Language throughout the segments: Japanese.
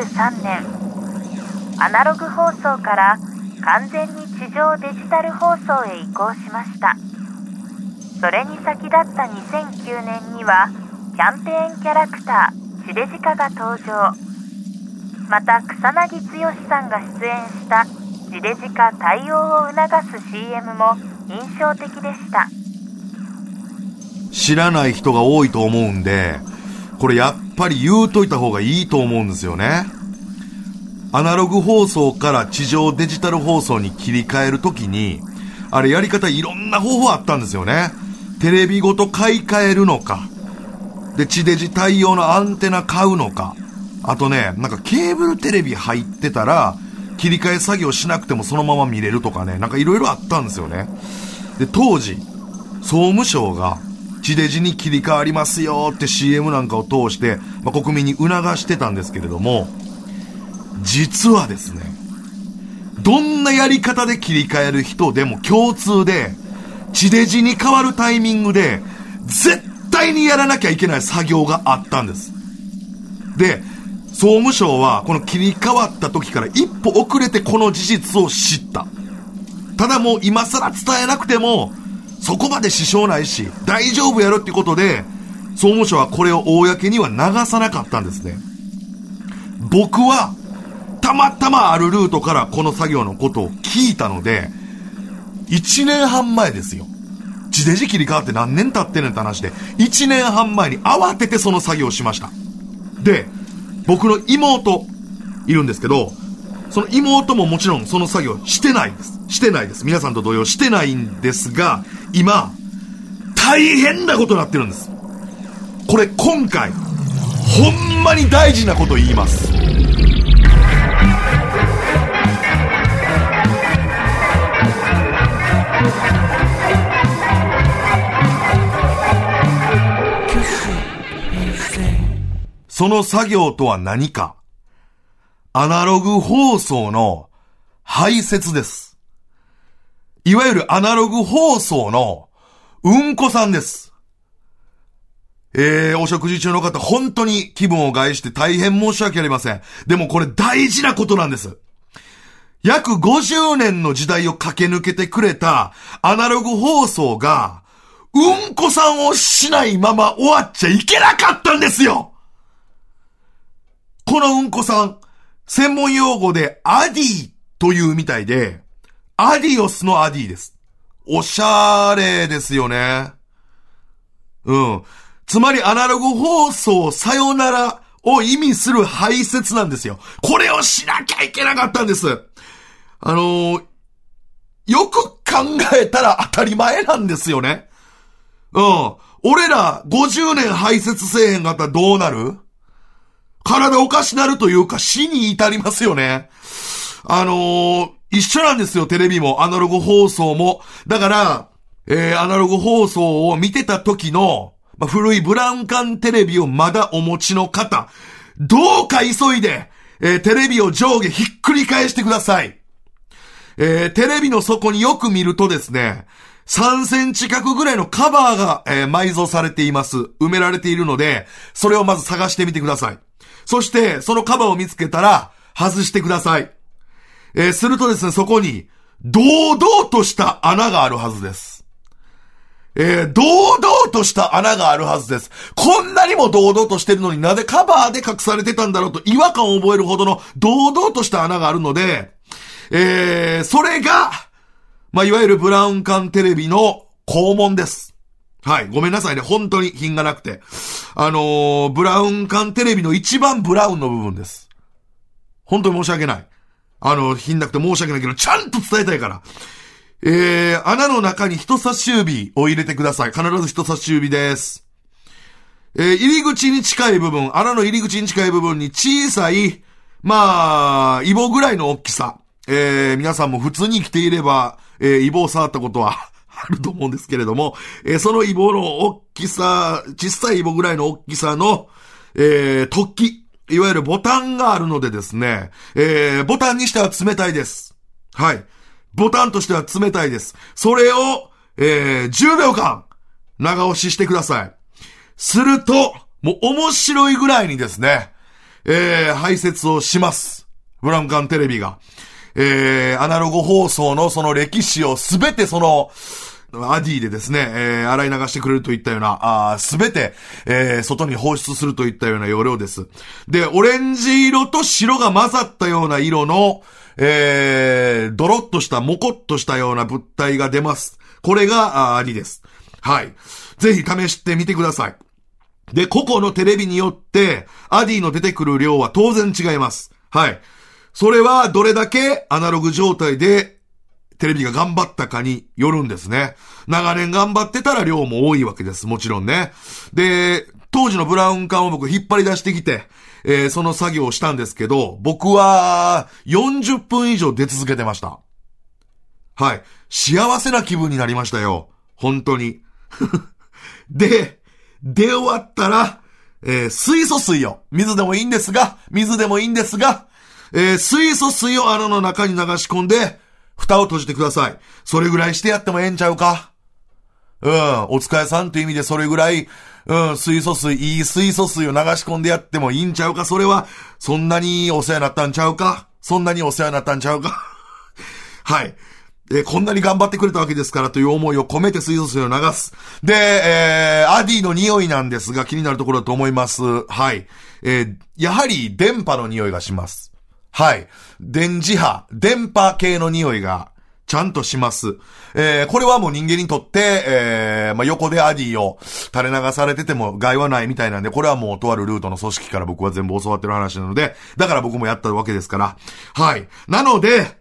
2023年アナログ放送から完全に地上デジタル放送へ移行しました。それに先立った2009年にはキャンペーンキャラクター地デジ化が登場。また草薙剛さんが出演した地デジ化対応を促す CM も印象的でした。知らない人が多いと思うんで、これやっぱり言うといた方がいいと思うんですよね。アナログ放送から地上デジタル放送に切り替えるときに、あれやり方いろんな方法あったんですよね。テレビごと買い替えるのか。で、地デジ対応のアンテナ買うのか。あとね、なんかケーブルテレビ入ってたら、切り替え作業しなくてもそのまま見れるとかね、なんかいろいろあったんですよね。で、当時、総務省が地デジに切り替わりますよって CM なんかを通して、まあ、国民に促してたんですけれども、実はですね、どんなやり方で切り替える人でも共通で、地デジに変わるタイミングで、絶対にやらなきゃいけない作業があったんです。で、総務省はこの切り替わった時から一歩遅れてこの事実を知った。ただもう今更伝えなくても、そこまで支障ないし、大丈夫やろってことで、総務省はこれを公には流さなかったんですね。僕は、たまたまあるルートからこの作業のことを聞いたので、1年半前ですよ。地デジ切り替わって何年経ってんねんって話で、1年半前に慌ててその作業をしました。で、僕の妹、いるんですけど、その妹ももちろんその作業してないです。してないです。皆さんと同様してないんですが、今、大変なことになってるんです。これ今回、ほんまに大事なこと言います。その作業とは何かアナログ放送の排泄です。いわゆるアナログ放送のうんこさんです。えー、お食事中の方、本当に気分を害して大変申し訳ありません。でもこれ大事なことなんです。約50年の時代を駆け抜けてくれたアナログ放送が、うんこさんをしないまま終わっちゃいけなかったんですよこのうんこさん、専門用語でアディというみたいで、アディオスのアディです。おしゃれですよね。うん。つまりアナログ放送さよならを意味する排泄なんですよ。これをしなきゃいけなかったんです。あのー、よく考えたら当たり前なんですよね。うん。俺ら50年排泄せえへんかったらどうなる？体おかしなるというか死に至りますよね。あのー、一緒なんですよ、テレビも、アナログ放送も。だから、えー、アナログ放送を見てた時の、まあ、古いブラウン管テレビをまだお持ちの方、どうか急いで、えー、テレビを上下ひっくり返してください。えー、テレビの底によく見るとですね、3センチ角ぐらいのカバーが、え、埋蔵されています。埋められているので、それをまず探してみてください。そして、そのカバーを見つけたら、外してください。えー、するとですね、そこに、堂々とした穴があるはずです。えー、堂々とした穴があるはずです。こんなにも堂々としてるのになぜカバーで隠されてたんだろうと違和感を覚えるほどの堂々とした穴があるので、えー、それが、まあ、いわゆるブラウン管テレビの肛門です。はい。ごめんなさいね。本当に品がなくて。あのー、ブラウン管テレビの一番ブラウンの部分です。本当に申し訳ない。あの、品なくて申し訳ないけど、ちゃんと伝えたいから。えー、穴の中に人差し指を入れてください。必ず人差し指です。えー、入り口に近い部分、穴の入り口に近い部分に小さい、まあ、イボぐらいの大きさ。えー、皆さんも普通に生きていれば、えー、イボを触ったことはあると思うんですけれども、えー、そのイボの大きさ、小さいイボぐらいの大きさの、えー、突起、いわゆるボタンがあるのでですね、えー、ボタンにしては冷たいです。はい。ボタンとしては冷たいです。それを、えー、10秒間、長押ししてください。すると、もう面白いぐらいにですね、えー、排泄をします。ブラウン管テレビが。えー、アナログ放送のその歴史をすべてその、アディでですね、えー、洗い流してくれるといったような、すべて、えー、外に放出するといったような容量です。で、オレンジ色と白が混ざったような色の、えー、ドロッとした、モコッとしたような物体が出ます。これが、アディです。はい。ぜひ試してみてください。で、個々のテレビによって、アディの出てくる量は当然違います。はい。それはどれだけアナログ状態でテレビが頑張ったかによるんですね。長年頑張ってたら量も多いわけです。もちろんね。で、当時のブラウン管を僕引っ張り出してきて、えーその作業をしたんですけど、僕は40分以上出続けてました。はい。幸せな気分になりましたよ。本当に。で、出終わったら、えー水素水を、水でもいいんですが、水でもいいんですが、えー水素水を穴の中に流し込んで、蓋を閉じてください。それぐらいしてやってもええんちゃうか？うん、お疲れさんっていう意味でそれぐらい、うん、水素水、いい水素水を流し込んでやってもいいんちゃうか？それは、そんなにお世話になったんちゃうか？そんなにお世話になったんちゃうか？はい。えーこんなに頑張ってくれたわけですからという思いを込めて水素水を流す。で、えー、アディの匂いなんですが気になるところだと思います。はい。えーやはり電波の匂いがします。はい。電磁波、電波系の匂いがちゃんとします。えーこれはもう人間にとって、えーまあ、横でアディを垂れ流されてても害はないみたいなんで、これはもうとあるルートの組織から僕は全部教わってる話なので、だから僕もやったわけですから。はい。なので、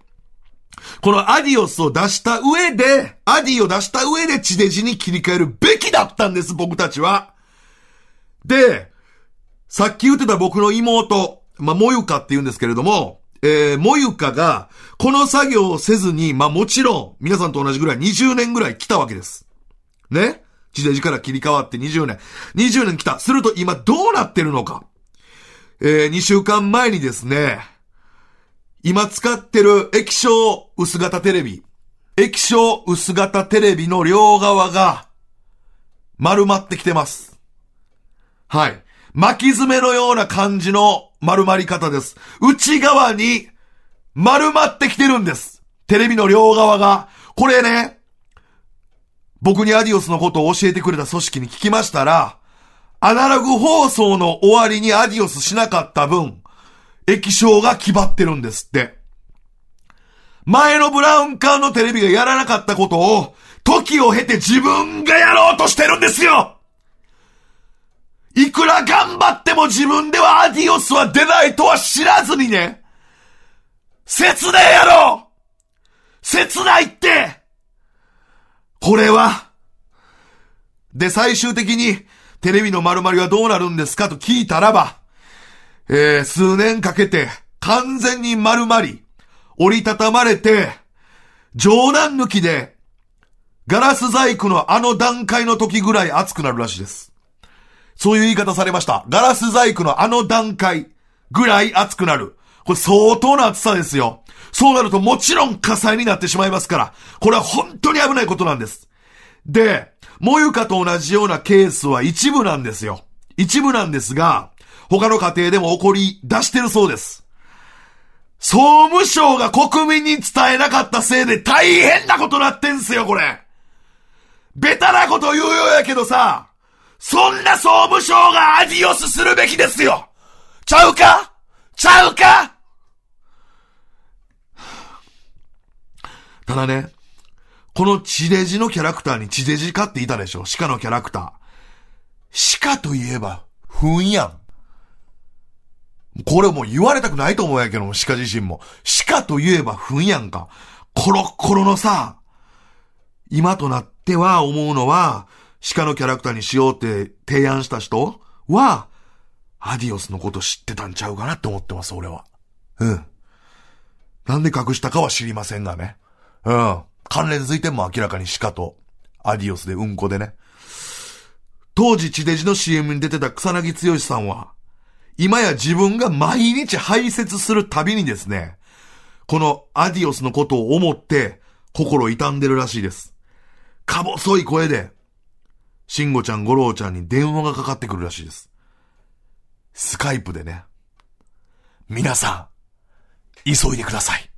このアディオスを出した上で、アディを出した上で地デジに切り替えるべきだったんです、僕たちは。で、さっき言ってた僕の妹、まあ、もゆかって言うんですけれども、えー、もゆかが、この作業をせずに、まあ、もちろん、皆さんと同じぐらい20年ぐらい来たわけです。ね？地デジから切り替わって20年。20年来た。すると今どうなってるのか。えー、2週間前にですね、今使ってる液晶薄型テレビ。液晶薄型テレビの両側が丸まってきてます。はい。巻き爪のような感じの丸まり方です。内側に丸まってきてるんです。テレビの両側が。これね、僕にアディオスのことを教えてくれた組織に聞きましたら、アナログ放送の終わりにアディオスしなかった分、液晶が決まってるんですって。前のブラウン管のテレビがやらなかったことを、時を経て自分がやろうとしてるんですよいくら頑張っても自分ではアディオスは出ないとは知らずにね、切ねえやろ。切ないって。これは、で、最終的に、テレビの丸まりはどうなるんですか？と聞いたらば、えー、数年かけて、完全に丸まり、折りたたまれて、冗談抜きで、ガラス細工のあの段階の時ぐらい熱くなるらしいです。そういう言い方されました。ガラス細工のあの段階ぐらい熱くなる。これ相当な熱さですよ。そうなるともちろん火災になってしまいますから、これは本当に危ないことなんです。で、もゆかと同じようなケースは一部なんですよ。一部なんですが、他の家庭でも起こり出してるそうです。総務省が国民に伝えなかったせいで大変なことなってんすよ、これ。ベタなこと言うようやけどさ、そんな総務省がアディオスするべきですよちゃうか？ちゃうか？ただね、この地デジのキャラクターに地デジ飼っていたでしょ鹿のキャラクター。鹿といえば、ふんやん。これもう言われたくないと思うやけども、鹿自身も。鹿といえばふんやんか。コロッコロのさ、今となっては思うのは、鹿のキャラクターにしようって提案した人？は、アディオスのこと知ってたんちゃうかなって思ってます、俺は。うん。なんで隠したかは知りませんがね。うん。関連づいても明らかに鹿とアディオスでうんこでね。当時地デジの CM に出てた草薙剛さんは、今や自分が毎日排泄するたびにですね、このアディオスのことを思って心痛んでるらしいです。か細い声で、慎吾ちゃん、五郎ちゃんに電話がかかってくるらしいです。スカイプでね。皆さん、急いでください。